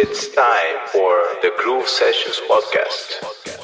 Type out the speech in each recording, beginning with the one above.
It's time for the Groove Sessions podcast.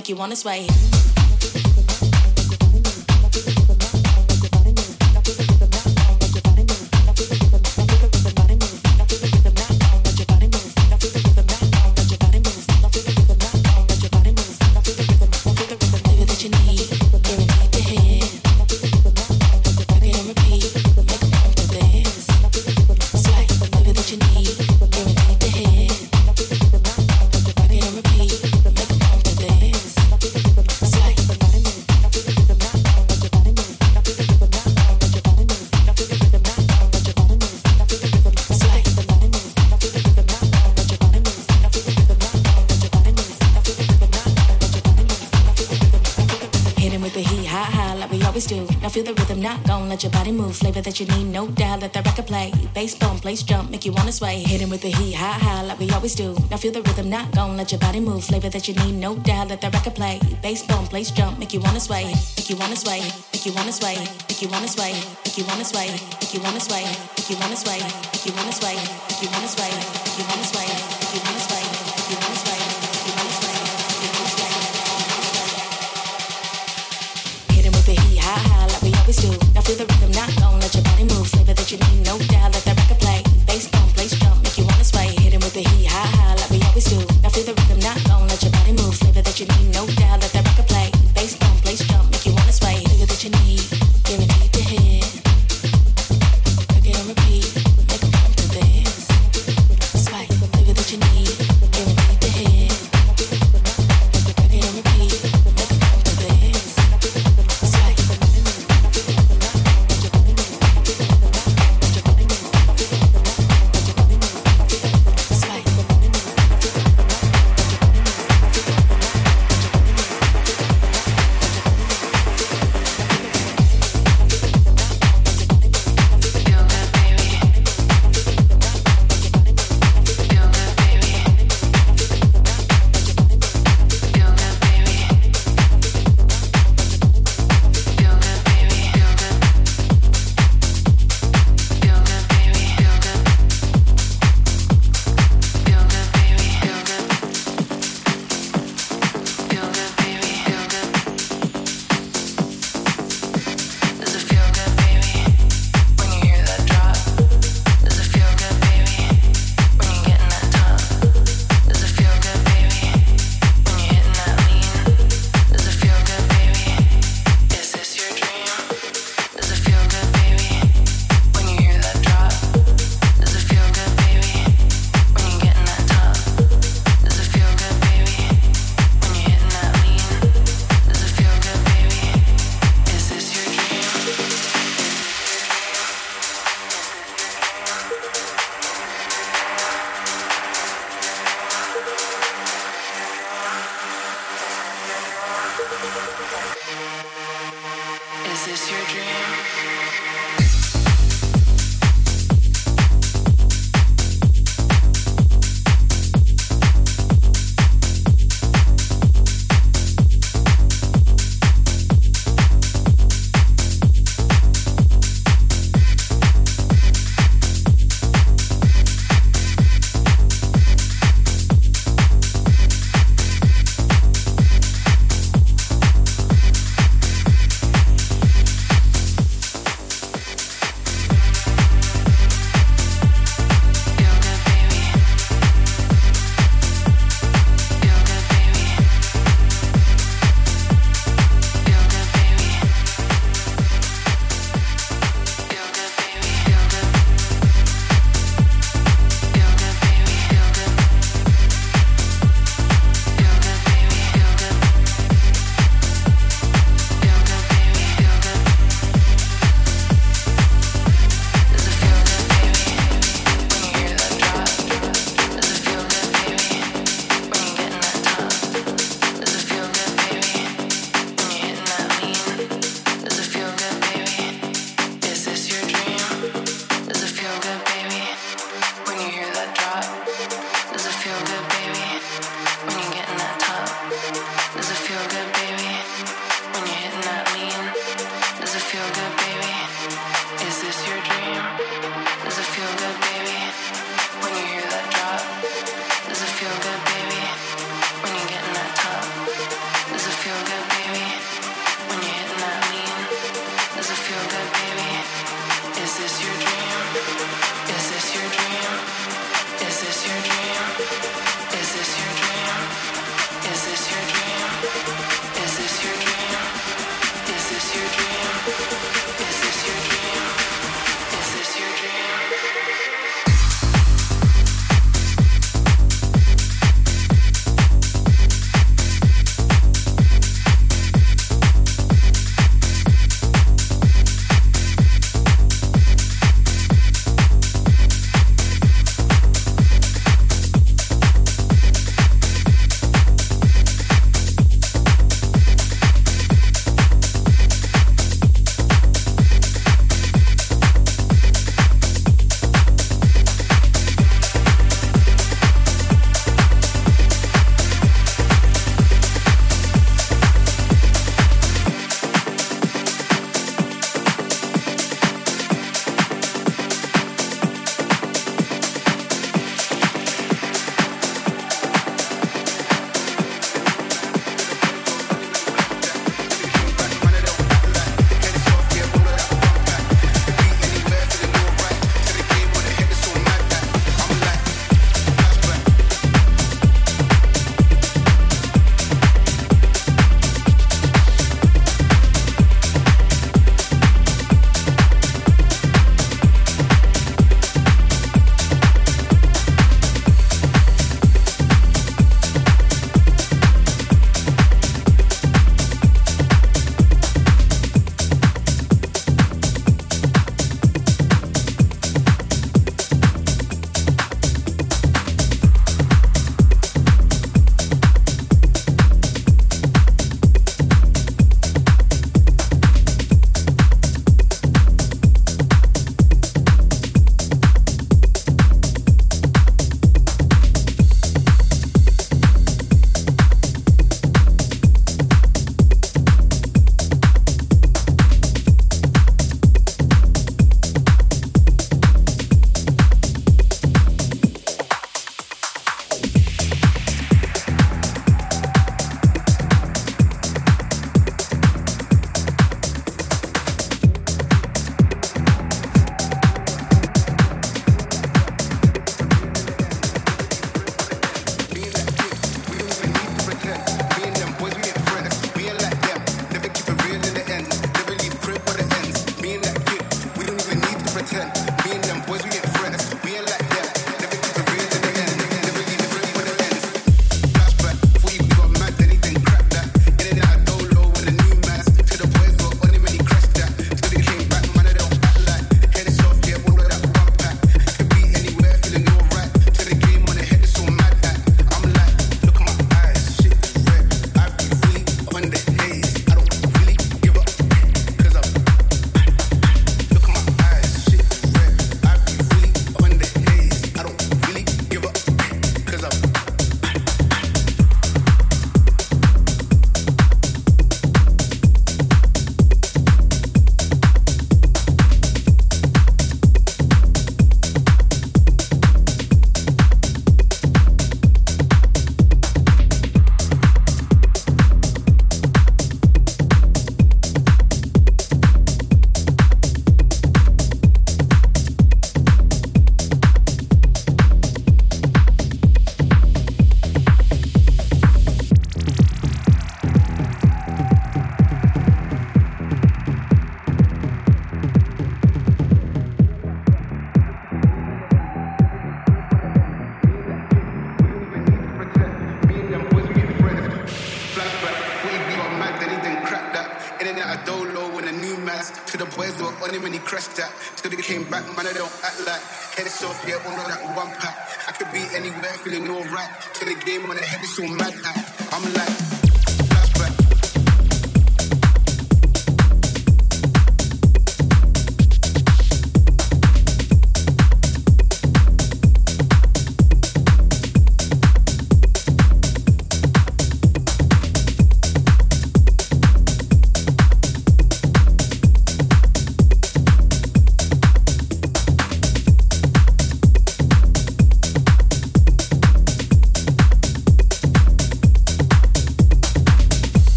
make you wanna sway. with the heat, high, high, like we always do. Now feel the rhythm, not gon' let your body move. Flavor that you need, no doubt, let the record play. Bass bone, place jump, make you wanna sway. Make you wanna sway, make you wanna sway, make you wanna sway, make you wanna sway, make you wanna sway, make you wanna sway, make you wanna sway, make you wanna sway, make you wanna sway, make you wanna sway, make you wanna sway. High, high, like we always do. Now feel the rhythm, not gon' let your body move. Flavor that you need, no doubt, let that you need no doubt. the bed.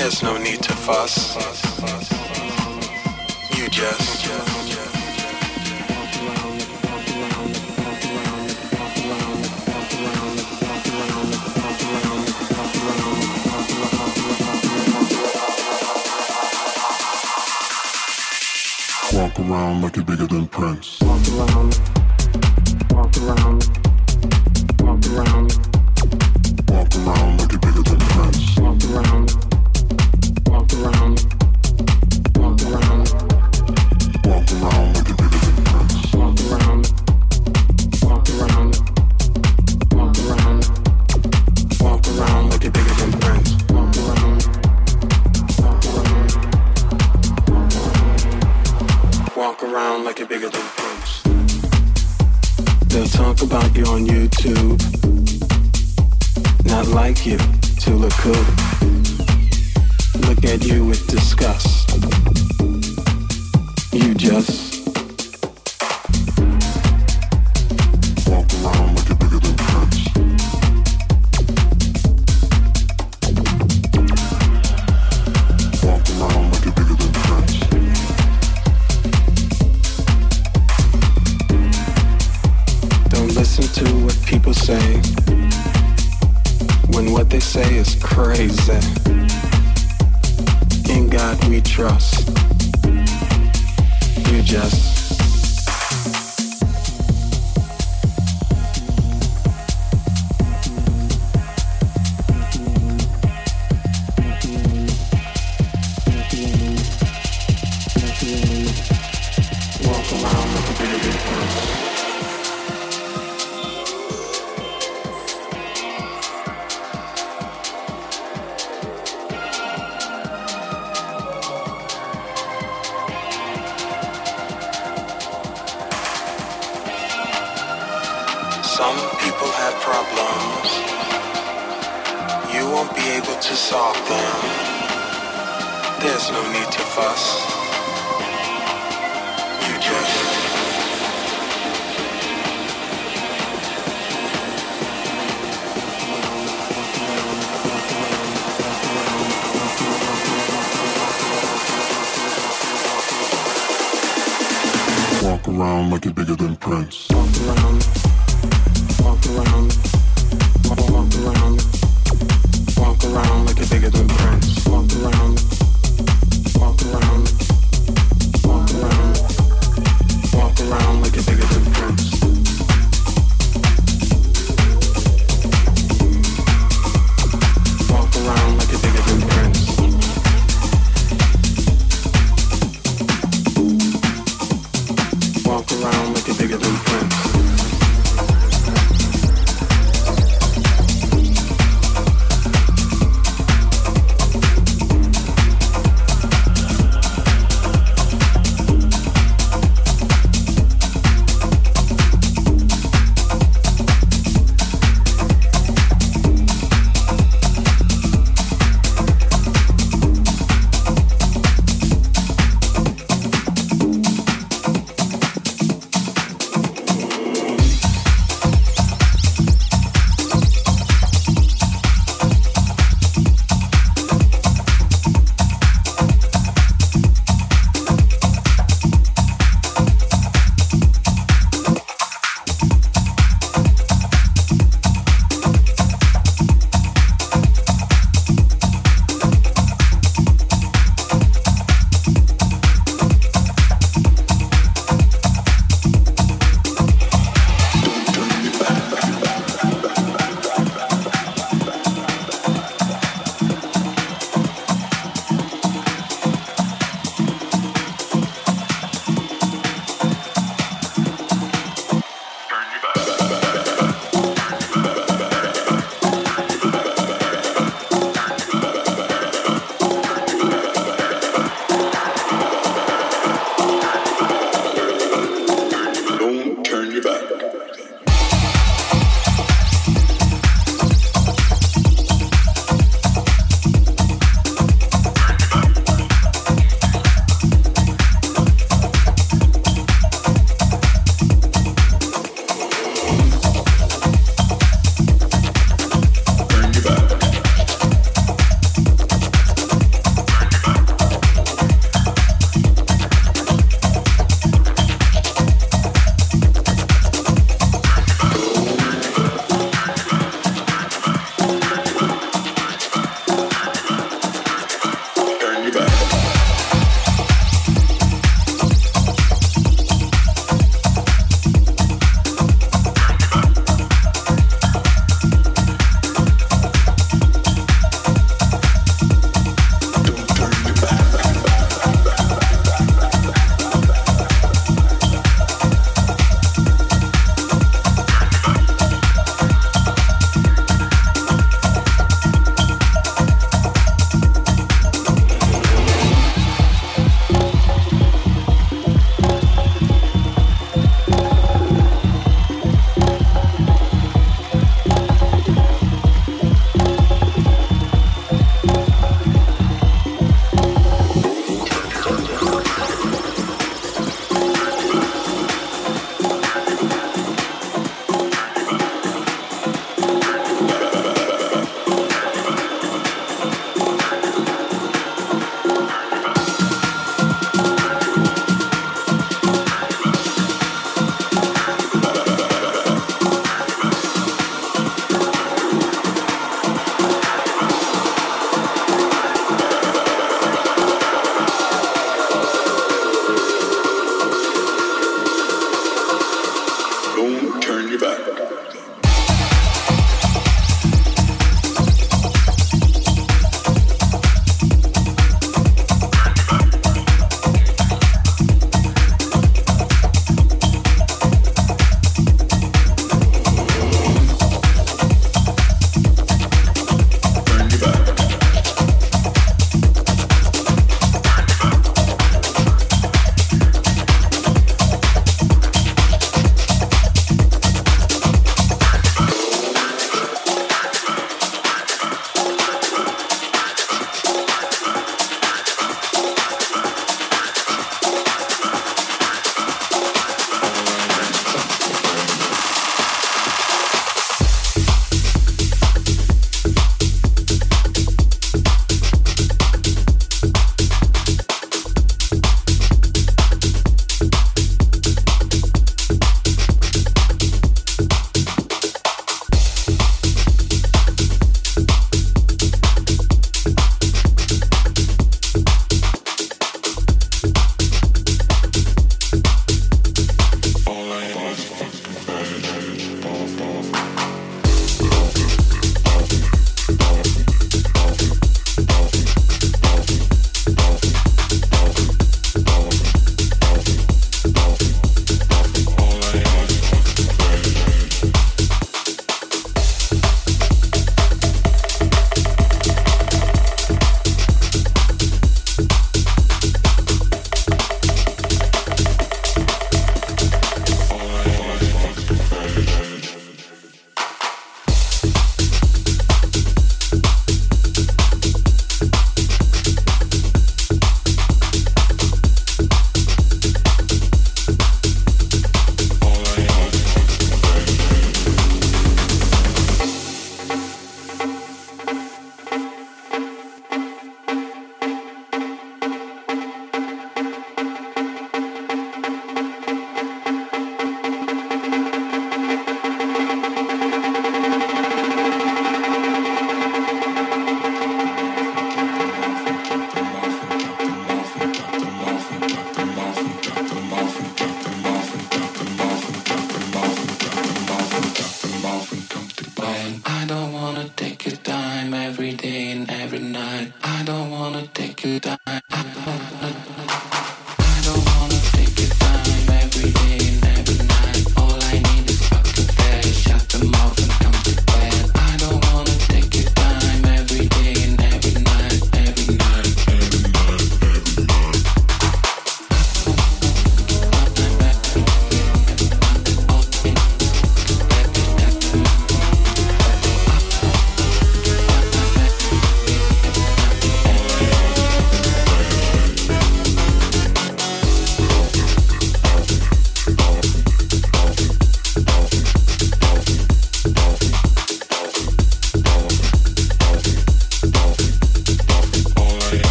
There's no need to fuss. You just. Walk around like you're bigger than Prince. Walk around, walk around. able to solve them. There's no need to fuss. You just. Walk around like you're bigger than Prince. Walk around, walk around, walk around around like you're bigger than Prince. Walk around